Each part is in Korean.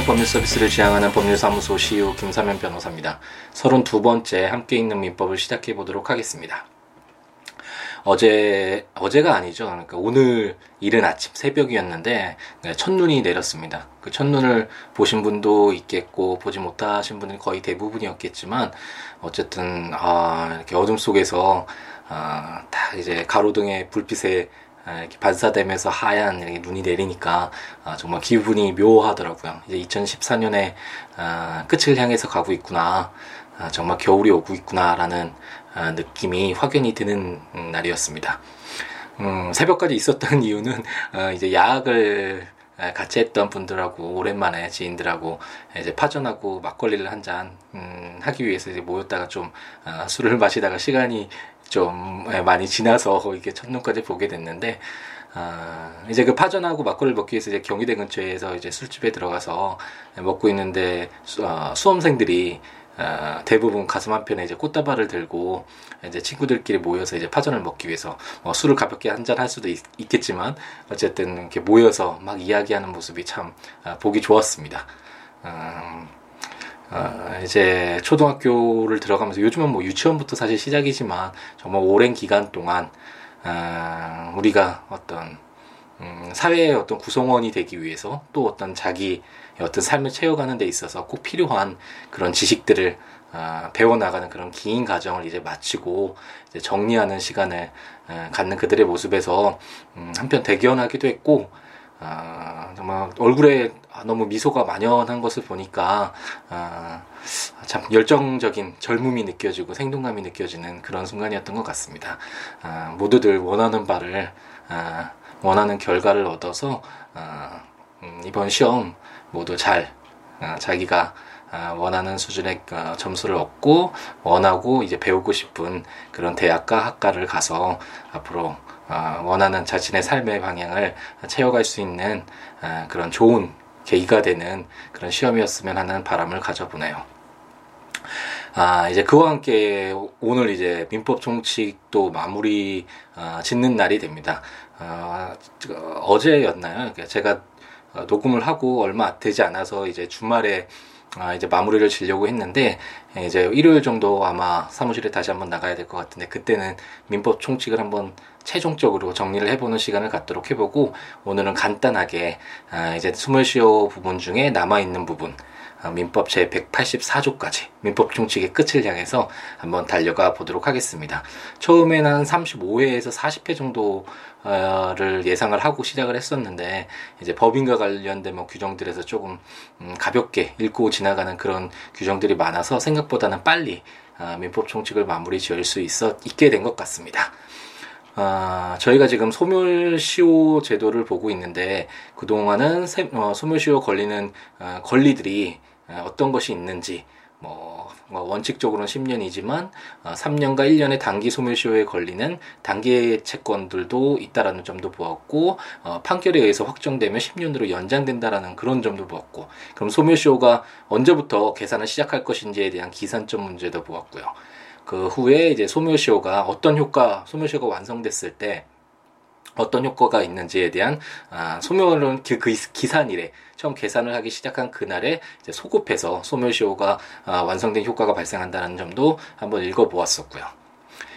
찾아가는 법률 서비스를 지향하는 법률사무소 시우 김사면 변호사입니다. 32번째 함께 읽는 민법을 시작해 보도록 하겠습니다. 어제, 어제가 아니죠. 그러니까 오늘 이른 아침 새벽이었는데 네, 첫눈이 내렸습니다. 그 첫눈을 보신 분도 있겠고 보지 못하신 분은 거의 대부분이었겠지만 어쨌든 아, 이렇게 어둠 속에서 아, 다 이제 가로등의 불빛에 아, 이렇게 반사되면서 하얀 이렇게 눈이 내리니까 아, 정말 기분이 묘하더라고요. 이제 2014년에 아, 끝을 향해서 가고 있구나. 아, 정말 겨울이 오고 있구나라는 아, 느낌이 확연히 드는 음, 날이었습니다. 음, 새벽까지 있었던 이유는 어, 이제 야학을 같이 했던 분들하고 오랜만에 지인들하고 이제 파전하고 막걸리를 한잔 음, 하기 위해서 이제 모였다가 좀 어, 술을 마시다가 시간이 좀 많이 지나서 이렇게 첫눈까지 보게 됐는데 아, 이제 그 파전하고 막걸리를 먹기 위해서 이제 경희대 근처에서 이제 술집에 들어가서 먹고 있는데 수, 어, 수험생들이 어, 대부분 가슴 한편에 이제 꽃다발을 들고 이제 친구들끼리 모여서 이제 파전을 먹기 위해서 뭐 술을 가볍게 한잔 할 수도 있, 겠지만 어쨌든 이렇게 모여서 막 이야기하는 모습이 참 어, 보기 좋았습니다. 음, 어, 이제 초등학교를 들어가면서 요즘은 뭐 유치원부터 사실 시작이지만 정말 오랜 기간 동안 어, 우리가 어떤 음, 사회의 어떤 구성원이 되기 위해서 또 어떤 자기 어떤 삶을 채워가는 데 있어서 꼭 필요한 그런 지식들을 어, 배워나가는 그런 긴 과정을 이제 마치고 이제 정리하는 시간을 어, 갖는 그들의 모습에서 음, 한편 대견하기도 했고 어, 정말 얼굴에 너무 미소가 만연한 것을 보니까 어, 참 열정적인 젊음이 느껴지고 생동감이 느껴지는 그런 순간이었던 것 같습니다. 어, 모두들 원하는 바를 어, 원하는 결과를 얻어서 어, 음, 이번 시험 모두 잘 어, 자기가 어, 원하는 수준의 어, 점수를 얻고 원하고 이제 배우고 싶은 그런 대학과 학과를 가서 앞으로 어, 원하는 자신의 삶의 방향을 채워갈 수 있는 어, 그런 좋은 계기가 되는 그런 시험이었으면 하는 바람을 가져보네요. 아, 이제 그와 함께 오늘 이제 민법 총칙도 마무리 어, 짓는 날이 됩니다. 어, 어제였나요? 그러니까 제가 녹음을 하고 얼마 되지 않아서 이제 주말에 아, 이제 마무리를 지려고 했는데 이제 일요일 정도 아마 사무실에 다시 한번 나가야 될 것 같은데 그때는 민법 총칙을 한번 최종적으로 정리를 해보는 시간을 갖도록 해보고 오늘은 간단하게 아, 이제 스물시오 부분 중에 남아 있는 부분 아, 민법 제 184조까지 민법 총칙의 끝을 향해서 한번 달려가 보도록 하겠습니다. 처음에는 한 35회에서 40회 정도 를 예상을 하고 시작을 했었는데 이제 법인과 관련된 뭐 규정들에서 조금 음, 가볍게 읽고 지나가는 그런 규정들이 많아서 생각보다는 빨리 아, 민법 총칙을 마무리 지을 수 있어 있게 된 것 같습니다. 아, 저희가 지금 소멸시효 제도를 보고 있는데 그동안은 세, 어, 소멸시효 걸리는 어, 권리들이 어, 어떤 것이 있는지 뭐, 뭐 원칙적으로는 10년이지만 어, 3년과 1년의 단기 소멸시효에 걸리는 단기 채권들도 있다라는 점도 보았고 어, 판결에 의해서 확정되면 10년으로 연장된다라는 그런 점도 보았고 그럼 소멸시효가 언제부터 계산을 시작할 것인지에 대한 기산점 문제도 보았고요. 그 후에 이제 소멸시효가 어떤 효과 소멸시효가 완성됐을 때 어떤 효과가 있는지에 대한 아, 소멸은 그, 그 기산일에 처음 계산을 하기 시작한 그날에 이제 소급해서 소멸시효가 아, 완성된 효과가 발생한다는 점도 한번 읽어보았었고요.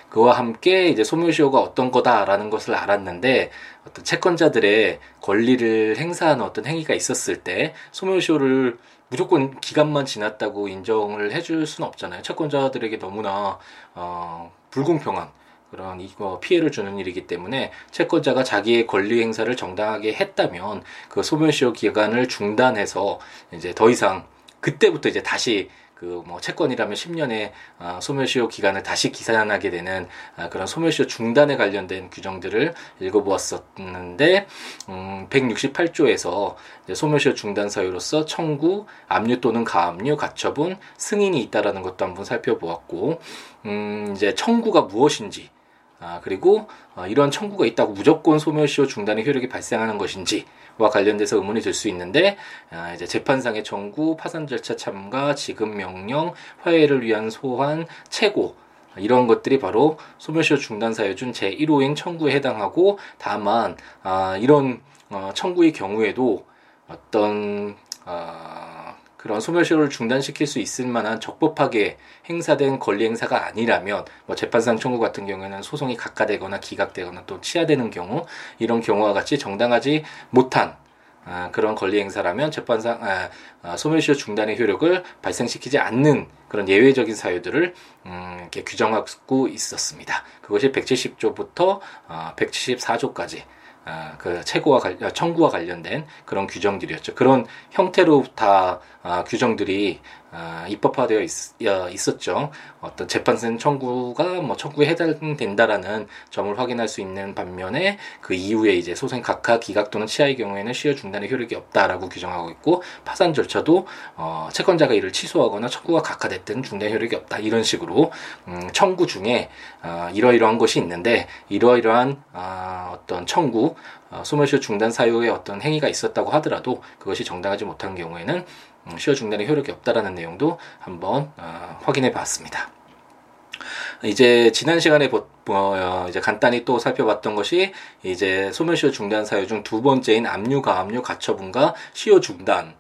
그와 함께 이제 소멸시효가 어떤 거다라는 것을 알았는데 어떤 채권자들의 권리를 행사하는 어떤 행위가 있었을 때 소멸시효를 무조건 기간만 지났다고 인정을 해줄 수는 없잖아요. 채권자들에게 너무나 어, 불공평한 그런 이거 피해를 주는 일이기 때문에 채권자가 자기의 권리 행사를 정당하게 했다면 그 소멸시효 기간을 중단해서 이제 더 이상 그때부터 이제 다시 그 뭐 채권이라면 10년의 어, 소멸시효 기간을 다시 기산하게 되는 어, 그런 소멸시효 중단에 관련된 규정들을 읽어보았었는데 음, 168조에서 소멸시효 중단 사유로서 청구, 압류 또는 가압류, 가처분, 승인이 있다라는 것도 한번 살펴보았고 음, 이제 청구가 무엇인지 아, 그리고 어, 이런 청구가 있다고 무조건 소멸시효 중단의 효력이 발생하는 것인지와 관련돼서 의문이 들 수 있는데 아, 이제 재판상의 청구, 파산 절차 참가, 지급 명령, 화해를 위한 소환, 최고 이런 것들이 바로 소멸시효 중단 사유준 제1호행 청구에 해당하고 다만 아, 이런 어, 청구의 경우에도 어떤 어, 그런 소멸시효를 중단시킬 수 있을 만한 적법하게 행사된 권리 행사가 아니라면 뭐 재판상 청구 같은 경우에는 소송이 각하되거나 기각되거나 또 취하되는 경우 이런 경우와 같이 정당하지 못한 아, 그런 권리 행사라면 재판상 아, 아, 소멸시효 중단의 효력을 발생시키지 않는 그런 예외적인 사유들을 음, 이렇게 규정하고 있었습니다. 그것이 170조부터 어, 174조까지 아, 그 최고와 관, 청구와 관련된 그런 규정들이었죠. 그런 형태로 다 아, 규정들이 아, 입법화되어 있, 었죠. 어떤 재판생 청구가 뭐 청구에 해당된다라는 점을 확인할 수 있는 반면에 그 이후에 이제 소송 각하 기각 또는 치하의 경우에는 시효 중단의 효력이 없다라고 규정하고 있고 파산 절차도 어, 채권자가 이를 취소하거나 청구가 각하됐든 중단 효력이 없다. 이런 식으로 음, 청구 중에 어, 이러이러한 것이 있는데 이러이러한 어, 어떤 청구 어, 소멸시효 중단 사유의 어떤 행위가 있었다고 하더라도 그것이 정당하지 못한 경우에는 음, 시효 중단의 효력이 없다라는 내용도 한번 어, 확인해 봤습니다. 이제 지난 시간에 보, 어, 이제 간단히 또 살펴봤던 것이 이제 소멸시효 중단 사유 중 두 번째인 압류, 가압류, 가처분과 시효 중단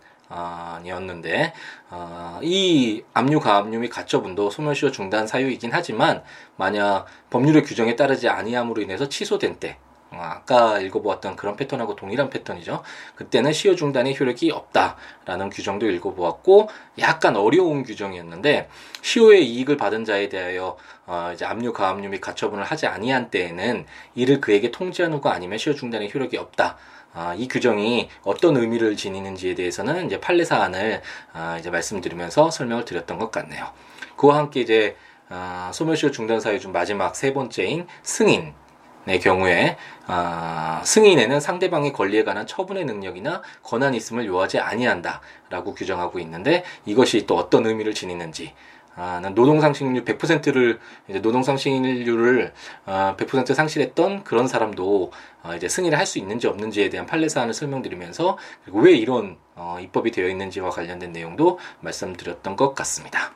이었는데 어, 이 압류, 가압류 및 가처분도 소멸시효 중단 사유이긴 하지만 만약 법률의 규정에 따르지 아니함으로 인해서 취소된 때 어, 아까 읽어보았던 그런 패턴하고 동일한 패턴이죠. 그때는 시효 중단의 효력이 없다라는 규정도 읽어보았고 약간 어려운 규정이었는데 시효의 이익을 받은 자에 대하여 어 이제 압류, 가압류 및 가처분을 하지 아니한 때에는 이를 그에게 통지한 후가 아니면 시효 중단의 효력이 없다. 아, 이 규정이 어떤 의미를 지니는지에 대해서는 이제 판례 사안을 아, 이제 말씀드리면서 설명을 드렸던 것 같네요. 그와 함께 이제 아, 소멸시효 중단 사유 중 마지막 세 번째인 승인 의 경우에 아, 승인에는 상대방의 권리에 관한 처분의 능력이나 권한이 있음을 요하지 아니한다라고 규정하고 있는데 이것이 또 어떤 의미를 지니는지 아, 노동상실률 100%를 이제 노동상실률을 아, 100% 상실했던 그런 사람도 어, 이제 승인을 할 수 있는지 없는지에 대한 판례 사안을 설명드리면서 그리고 왜 이런 어, 입법이 되어 있는지와 관련된 내용도 말씀드렸던 것 같습니다.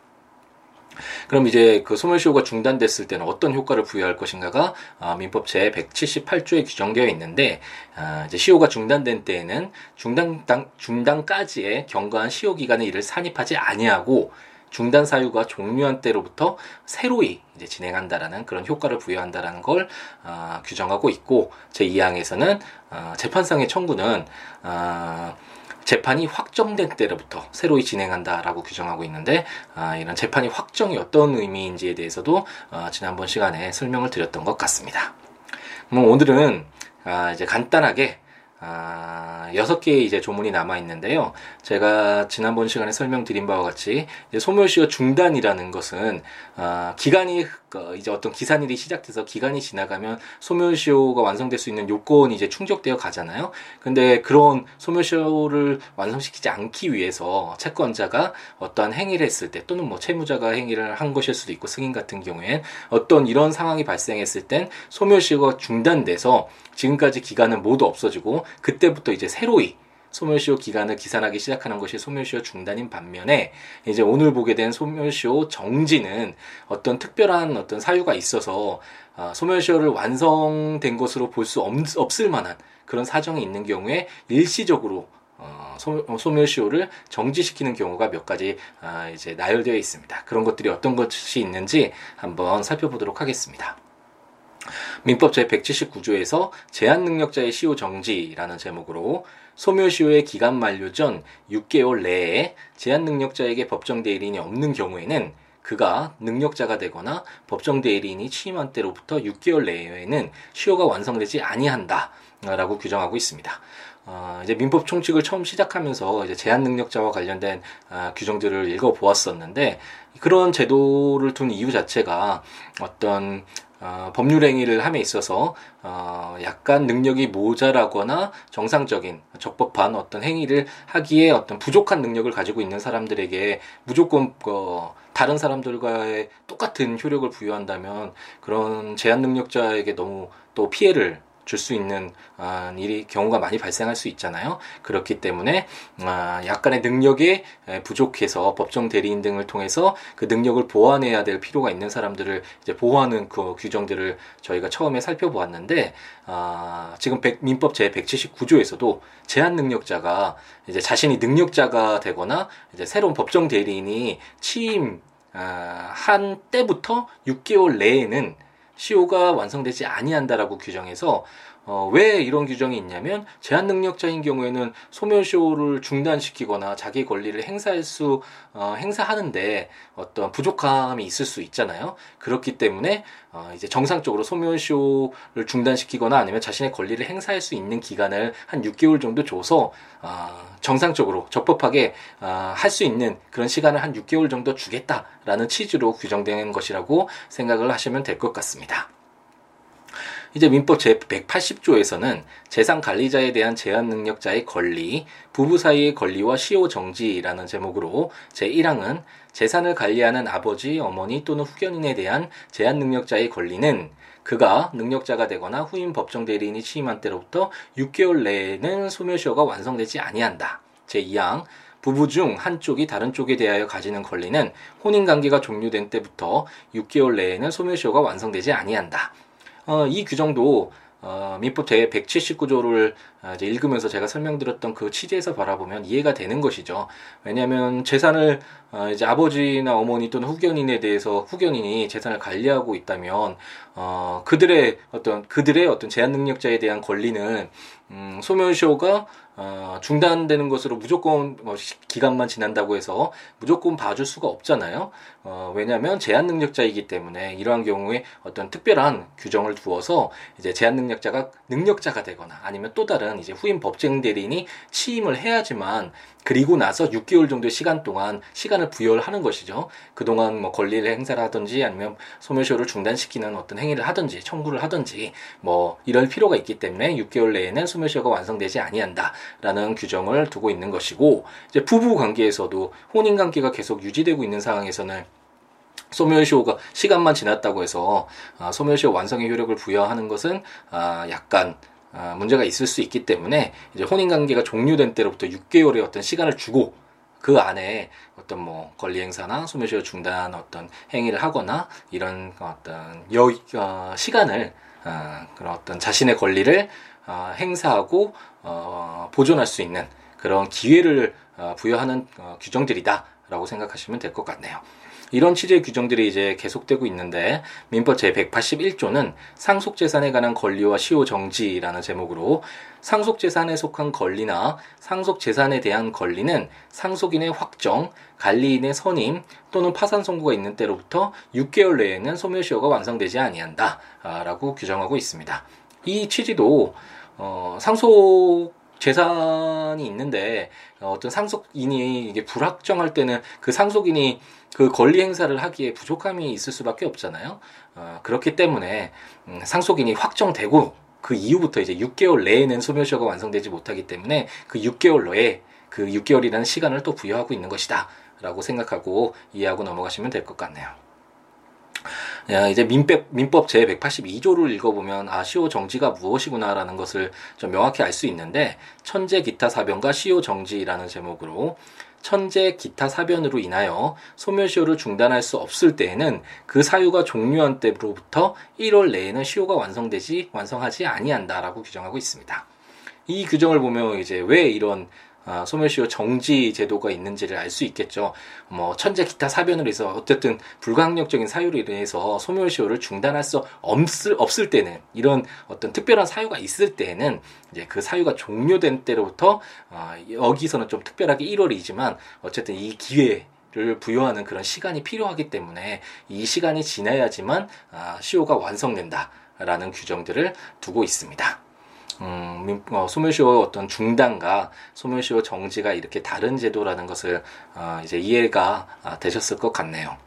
그럼 이제 그 소멸시효가 중단됐을 때는 어떤 효과를 부여할 것인가가 아, 민법 제 178조에 규정되어 있는데 아, 이제 시효가 중단된 때에는 중단 중단까지의 경과한 시효 기간에 이를 산입하지 아니하고 중단 사유가 종료한 때로부터 새로이 이제 진행한다라는 그런 효과를 부여한다라는 걸 어, 규정하고 있고 제 2항에서는 어, 재판상의 청구는 어, 재판이 확정된 때로부터 새로이 진행한다라고 규정하고 있는데 아, 이런 재판이 확정이 어떤 의미인지에 대해서도 어, 지난번 시간에 설명을 드렸던 것 같습니다. 뭐 오늘은 아, 이제 간단하게 아, 여섯 개의 이제 조문이 남아 있는데요. 제가 지난번 시간에 설명드린 바와 같이 소멸시효 중단이라는 것은 아, 기간이 그 이제 어떤 기산일이 시작돼서 기간이 지나가면 소멸시효가 완성될 수 있는 요건이 이제 충족되어 가잖아요. 근데 그런 소멸시효를 완성시키지 않기 위해서 채권자가 어떠한 행위를 했을 때 또는 뭐 채무자가 행위를 한 것일 수도 있고 승인 같은 경우엔 어떤 이런 상황이 발생했을 땐 소멸시효가 중단돼서 지금까지 기간은 모두 없어지고 그때부터 이제 새로이 소멸시효 기간을 기산하기 시작하는 것이 소멸시효 중단인 반면에 이제 오늘 보게 된 소멸시효 정지는 어떤 특별한 어떤 사유가 있어서 아, 소멸시효를 완성된 것으로 볼 수 없을 만한 그런 사정이 있는 경우에 일시적으로 어, 소 멸시효를 정지시키는 경우가 몇 가지 아, 이제 나열되어 있습니다. 그런 것들이 어떤 것이 있는지 한번 살펴보도록 하겠습니다. 민법 제179조에서 제한능력자의 시효 정지라는 제목으로 소멸시효의 기간 만료 전 6개월 내에 제한 능력자에게 법정 대리인이 없는 경우에는 그가 능력자가 되거나 법정 대리인이 취임한 때로부터 6개월 내에는 시효가 완성되지 아니한다라고 규정하고 있습니다. 어, 이제 민법 총칙을 처음 시작하면서 이제 제한 능력자와 관련된 어, 규정들을 읽어 보았었는데 그런 제도를 둔 이유 자체가 어떤 어, 법률 행위를 함에 있어서 어, 약간 능력이 모자라거나 정상적인 적법한 어떤 행위를 하기에 어떤 부족한 능력을 가지고 있는 사람들에게 무조건 어, 다른 사람들과의 똑같은 효력을 부여한다면 그런 제한 능력자에게 너무 또 피해를 줄 수 있는 어, 일이 경우가 많이 발생할 수 있잖아요. 그렇기 때문에 어, 약간의 능력이 부족해서 법정 대리인 등을 통해서 그 능력을 보완해야 될 필요가 있는 사람들을 이제 보호하는 그 규정들을 저희가 처음에 살펴보았는데 어, 지금 민법 제 179조에서도 제한 능력자가 이제 자신이 능력자가 되거나 이제 새로운 법정 대리인이 취임 아, 한 때부터 6개월 내에는 시효가 완성되지 아니한다라고 규정해서 어, 왜 이런 규정이 있냐면 제한 능력자인 경우에는 소멸시효를 중단시키거나 자기 권리를 행사할 수 어, 행사하는데 어떤 부족함이 있을 수 있잖아요. 그렇기 때문에 어, 이제 정상적으로 소멸시효를 중단시키거나 아니면 자신의 권리를 행사할 수 있는 기간을 한 6개월 정도 줘서 어, 정상적으로 적법하게 어, 할수 있는 그런 시간을 한 6개월 정도 주겠다라는 취지로 규정된 것이라고 생각을 하시면 될 것 같습니다. 이제 민법 제180조에서는 재산 관리자에 대한 제한 능력자의 권리, 부부 사이의 권리와 시효 정지라는 제목으로 제1항은 재산을 관리하는 아버지, 어머니 또는 후견인에 대한 제한 능력자의 권리는 그가 능력자가 되거나 후임 법정 대리인이 취임한 때로부터 6개월 내에는 소멸시효가 완성되지 아니한다. 제2항 부부 중 한쪽이 다른 쪽에 대하여 가지는 권리는 혼인 관계가 종료된 때부터 6개월 내에는 소멸시효가 완성되지 아니한다. 어, 이 규정도 어, 민법 제 179조를 어, 이제 읽으면서 제가 설명드렸던 그 취지에서 바라보면 이해가 되는 것이죠. 왜냐하면 재산을 어, 이제 아버지나 어머니 또는 후견인에 대해서 후견인이 재산을 관리하고 있다면 어, 그들의 어떤 그들의 어떤 제한 능력자에 대한 권리는 음, 소멸시효가 어, 중단되는 것으로 무조건 뭐 기간만 지난다고 해서 무조건 봐줄 수가 없잖아요. 어, 왜냐하면 제한 능력자이기 때문에 이러한 경우에 어떤 특별한 규정을 두어서 이제 제한 능력자가 능력자가 되거나 아니면 또 다른 이제 후임 법정 대리인이 취임을 해야지만 그리고 나서 6개월 정도의 시간 동안 시간을 부여를 하는 것이죠. 그동안 뭐 권리를 행사를 하든지 아니면 소멸시효를 중단시키는 어떤 행위를 하든지 청구를 하든지 뭐 이럴 필요가 있기 때문에 6개월 내에는 소멸시효가 완성되지 아니한다라는 규정을 두고 있는 것이고 이제 부부 관계에서도 혼인 관계가 계속 유지되고 있는 상황에서는 소멸시효가 시간만 지났다고 해서 아, 소멸시효 완성의 효력을 부여하는 것은 아, 약간 아, 문제가 있을 수 있기 때문에 이제 혼인 관계가 종료된 때로부터 6개월의 어떤 시간을 주고 그 안에 어떤 뭐 권리 행사나 소멸시효 중단 어떤 행위를 하거나 이런 어떤 여 어, 시간을 어, 그런 어떤 자신의 권리를 어, 행사하고 어, 보존할 수 있는 그런 기회를 어, 부여하는 어, 규정들이다라고 생각하시면 될 것 같네요. 이런 취지의 규정들이 이제 계속되고 있는데 민법 제181조는 상속재산에 관한 권리와 시효 정지라는 제목으로 상속재산에 속한 권리나 상속재산에 대한 권리는 상속인의 확정, 관리인의 선임 또는 파산 선고가 있는 때로부터 6개월 내에는 소멸시효가 완성되지 아니한다라고 규정하고 있습니다. 이 취지도 어, 상속 재산이 있는데 어떤 상속인이 이게 불확정할 때는 그 상속인이 그 권리 행사를 하기에 부족함이 있을 수밖에 없잖아요. 어, 그렇기 때문에 음, 상속인이 확정되고 그 이후부터 이제 6개월 내에는 소멸시효가 완성되지 못하기 때문에 그 6개월 내에 그 6개월이라는 시간을 또 부여하고 있는 것이다. 라고 생각하고 이해하고 넘어가시면 될 것 같네요. 야, 이제 민법, 민법 제 182조를 읽어보면, 아, 시효 정지가 무엇이구나라는 것을 좀 명확히 알 수 있는데, 천재 기타 사변과 시효 정지라는 제목으로, 천재 기타 사변으로 인하여 소멸시효를 중단할 수 없을 때에는 그 사유가 종료한 때로부터 1월 내에는 시효가 완성되지, 완성하지 아니한다라고 규정하고 있습니다. 이 규정을 보면 이제 왜 이런 아, 소멸시효 정지 제도가 있는지를 알 수 있겠죠. 뭐 천재 기타 사변으로 해서 어쨌든 불가항력적인 사유로 인해서 소멸시효를 중단할 수 없을 없을 때는 이런 어떤 특별한 사유가 있을 때는 이제 그 사유가 종료된 때로부터 어, 여기서는 좀 특별하게 1월이지만 어쨌든 이 기회 를 부여하는 그런 시간이 필요하기 때문에 이 시간이 지나야지만 아, 시효가 완성된다라는 규정들을 두고 있습니다. 음, 어, 소멸시효 어떤 중단과 소멸시효 정지가 이렇게 다른 제도라는 것을 어, 이제 이해가 아, 되셨을 것 같네요.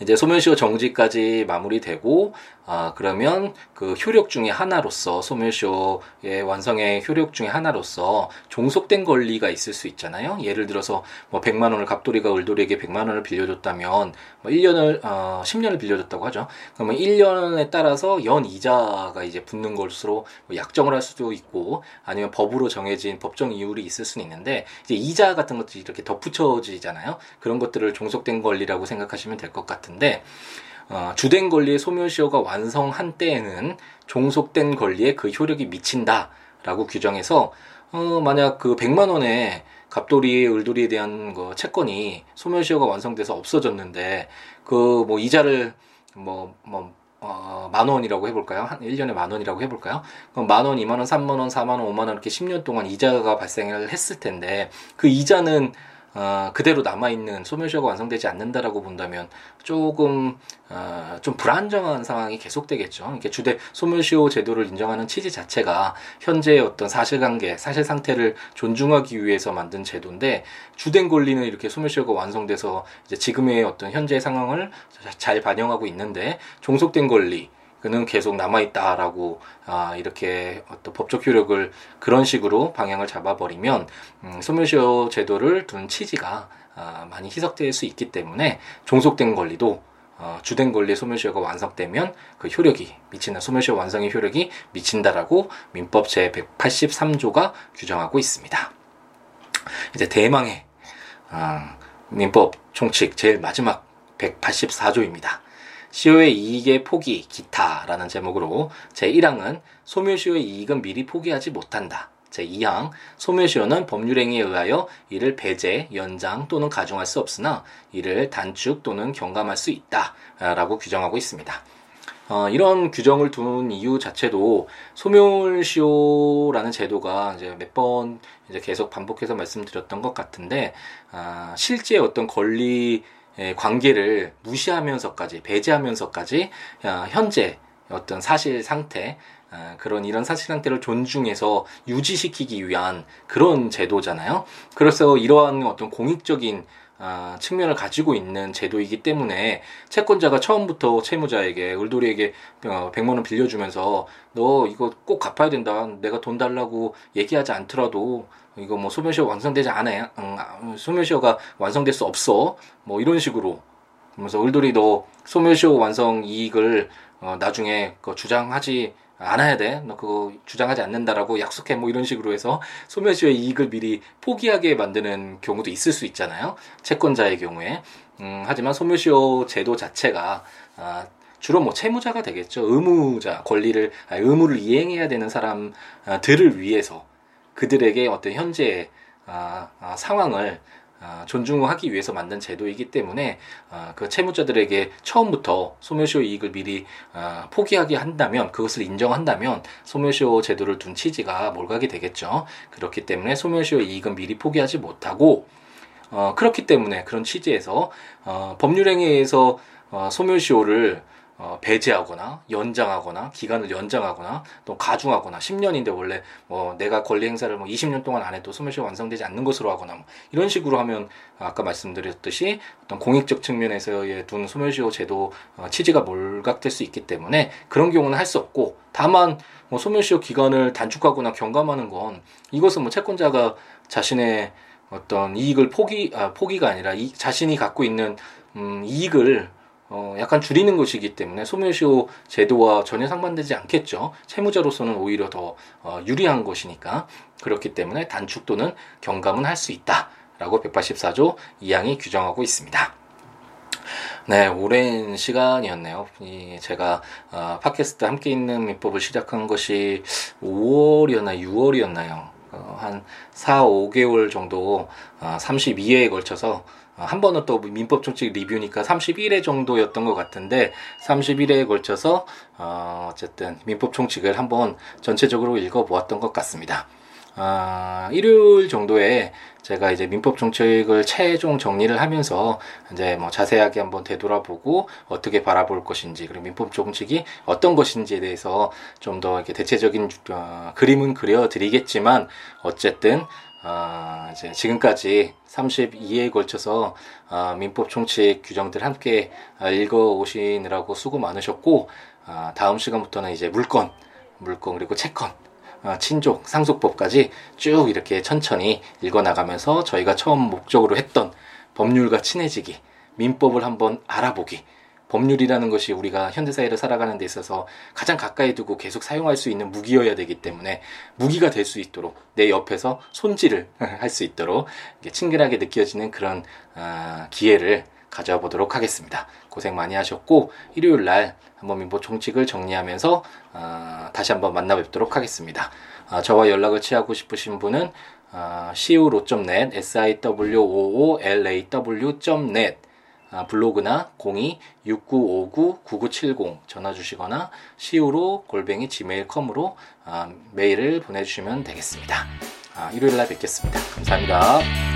이제 소멸시효 정지까지 마무리되고 아 그러면 그 효력 중의 하나로서 소멸시효의 완성의 효력 중의 하나로서 종속된 권리가 있을 수 있잖아요. 예를 들어서 뭐 100만 원을 갑돌이가 을돌이에게 100만 원을 빌려줬다면 뭐 1년을 어 10년을 빌려줬다고 하죠. 그러면 1년에 따라서 연 이자가 이제 붙는 것으로 뭐 약정을 할 수도 있고 아니면 법으로 정해진 법정 이율이 있을 수는 있는데 이제 이자 같은 것들이 이렇게 덧붙여지잖아요. 그런 것들을 종속된 권리라고 생각하시면 될 것 같 은데 어, 주된 권리의 소멸시효가 완성한 때에는 종속된 권리에 그 효력이 미친다라고 규정해서 어, 만약 그 100만 원의 갑돌이, 을돌이에 대한 그 채권이 소멸시효가 완성돼서 없어졌는데 그 뭐 이자를 뭐, 뭐, 어, 만 원이라고 해볼까요? 한 1년에 만 원이라고 해볼까요? 그럼 만 원, 2만 원, 3만 원, 4만 원, 5만 원 이렇게 10년 동안 이자가 발생을 했을 텐데 그 이자는 어, 그대로 남아있는 소멸시효가 완성되지 않는다라고 본다면 조금 어, 좀 불안정한 상황이 계속되겠죠. 이렇게 주대 소멸시효 제도를 인정하는 취지 자체가 현재의 어떤 사실관계, 사실 상태를 존중하기 위해서 만든 제도인데 주된 권리는 이렇게 소멸시효가 완성돼서 이제 지금의 어떤 현재 상황을 잘 반영하고 있는데 종속된 권리 그는 계속 남아있다라고 아, 이렇게 어떤 법적 효력을 그런 식으로 방향을 잡아버리면 음, 소멸시효 제도를 둔 취지가 아, 많이 희석될 수 있기 때문에 종속된 권리도 어, 주된 권리 소멸시효가 완성되면 그 효력이 미친다 소멸시효 완성의 효력이 미친다라고 민법 제 183조가 규정하고 있습니다. 이제 대망의 아, 민법 총칙 제일 마지막 184조입니다. 시효의 이익의 포기, 기타라는 제목으로 제1항은 소멸시효의 이익은 미리 포기하지 못한다. 제2항 소멸시효는 법률행위에 의하여 이를 배제, 연장 또는 가중할 수 없으나 이를 단축 또는 경감할 수 있다 라고 규정하고 있습니다. 어, 이런 규정을 둔 이유 자체도 소멸시효라는 제도가 이제 몇 번 이제 계속 반복해서 말씀드렸던 것 같은데 아, 실제 어떤 권리 예, 관계를 무시하면서까지 배제하면서까지 어, 현재 어떤 사실 상태 어, 그런 이런 사실 상태를 존중해서 유지시키기 위한 그런 제도잖아요. 그래서 이러한 어떤 공익적인 어, 측면을 가지고 있는 제도이기 때문에 채권자가 처음부터 채무자에게 을돌이에게 어, 100만 원 빌려주면서 너 이거 꼭 갚아야 된다. 내가 돈 달라고 얘기하지 않더라도 이거 뭐 소멸시효 완성되지 않아요. 응, 아, 소멸시효가 완성될 수 없어. 뭐 이런 식으로 그러면서 을돌이 너 소멸시효 완성 이익을 어, 나중에 그 주장하지 않아야 돼. 너 그거 주장하지 않는다라고 약속해. 뭐 이런 식으로 해서 소멸시효의 이익을 미리 포기하게 만드는 경우도 있을 수 있잖아요. 채권자의 경우에. 음, 하지만 소멸시효 제도 자체가 아, 주로 뭐 채무자가 되겠죠. 의무자 권리를 아니, 의무를 이행해야 되는 사람들을 위해서 그들에게 어떤 현재 아, 아, 상황을 아, 존중하기 위해서 만든 제도이기 때문에 아, 그 채무자들에게 처음부터 소멸시효 이익을 미리 아, 포기하게 한다면 그것을 인정한다면 소멸시효 제도를 둔 취지가 몰각이 되겠죠. 그렇기 때문에 소멸시효 이익은 미리 포기하지 못하고 어, 그렇기 때문에 그런 취지에서 어, 법률행위에서 어, 소멸시효를 어, 배제하거나 연장하거나 기간을 연장하거나 또 가중하거나 10년인데 원래 뭐 내가 권리 행사를 뭐 20년 동안 안 해도 소멸시효 완성되지 않는 것으로 하거나 뭐 이런 식으로 하면 아까 말씀드렸듯이 어떤 공익적 측면에서의 둔 소멸시효 제도 어, 취지가 몰각될 수 있기 때문에 그런 경우는 할 수 없고 다만 뭐 소멸시효 기간을 단축하거나 경감하는 건 이것은 뭐 채권자가 자신의 어떤 이익을 포기 아 포기가 아니라 이 자신이 갖고 있는 음 이익을 어, 약간 줄이는 것이기 때문에 소멸시효 제도와 전혀 상반되지 않겠죠. 채무자로서는 오히려 더 어, 유리한 것이니까 그렇기 때문에 단축 또는 경감은 할 수 있다라고 184조 2항이 규정하고 있습니다. 네, 오랜 시간이었네요. 이 제가 어, 팟캐스트 함께 있는 민법을 시작한 것이 5월이었나 6월이었나요? 어, 한 4, 5개월 정도 어, 32회에 걸쳐서 어, 한 번은 또 민법 총칙 리뷰니까 31회 정도였던 것 같은데 31회에 걸쳐서 어, 어쨌든 민법 총칙을 한번 전체적으로 읽어보았던 것 같습니다. 아, 일요일 정도에 제가 이제 민법 정책을 최종 정리를 하면서 이제 뭐 자세하게 한번 되돌아보고 어떻게 바라볼 것인지 그리고 민법 정책이 어떤 것인지에 대해서 좀 더 이렇게 대체적인 어, 그림은 그려드리겠지만 어쨌든 아, 이제 지금까지 32회에 걸쳐서 아, 민법 총칙 규정들 함께 아, 읽어 오시느라고 수고 많으셨고 아, 다음 시간부터는 이제 물건, 물건 그리고 채권, 아, 친족, 상속법까지 쭉 이렇게 천천히 읽어 나가면서 저희가 처음 목적으로 했던 법률과 친해지기, 민법을 한번 알아보기, 법률이라는 것이 우리가 현대사회를 살아가는 데 있어서 가장 가까이 두고 계속 사용할 수 있는 무기여야 되기 때문에 무기가 될 수 있도록 내 옆에서 손질을 할 수 있도록 친근하게 느껴지는 그런 어, 기회를 가져보도록 하겠습니다. 고생 많이 하셨고 일요일 날 한번 민법 총칙을 정리하면서 어, 다시 한번 만나 뵙도록 하겠습니다. 어, 저와 연락을 취하고 싶으신 분은 어, siwo.net, siwoolaw.net 아, 블로그나 02-6959-9970 전화 주시거나 시우로 골뱅이 gmail.com으로 아, 메일을 보내주시면 되겠습니다. 아, 일요일 날 뵙겠습니다. 감사합니다.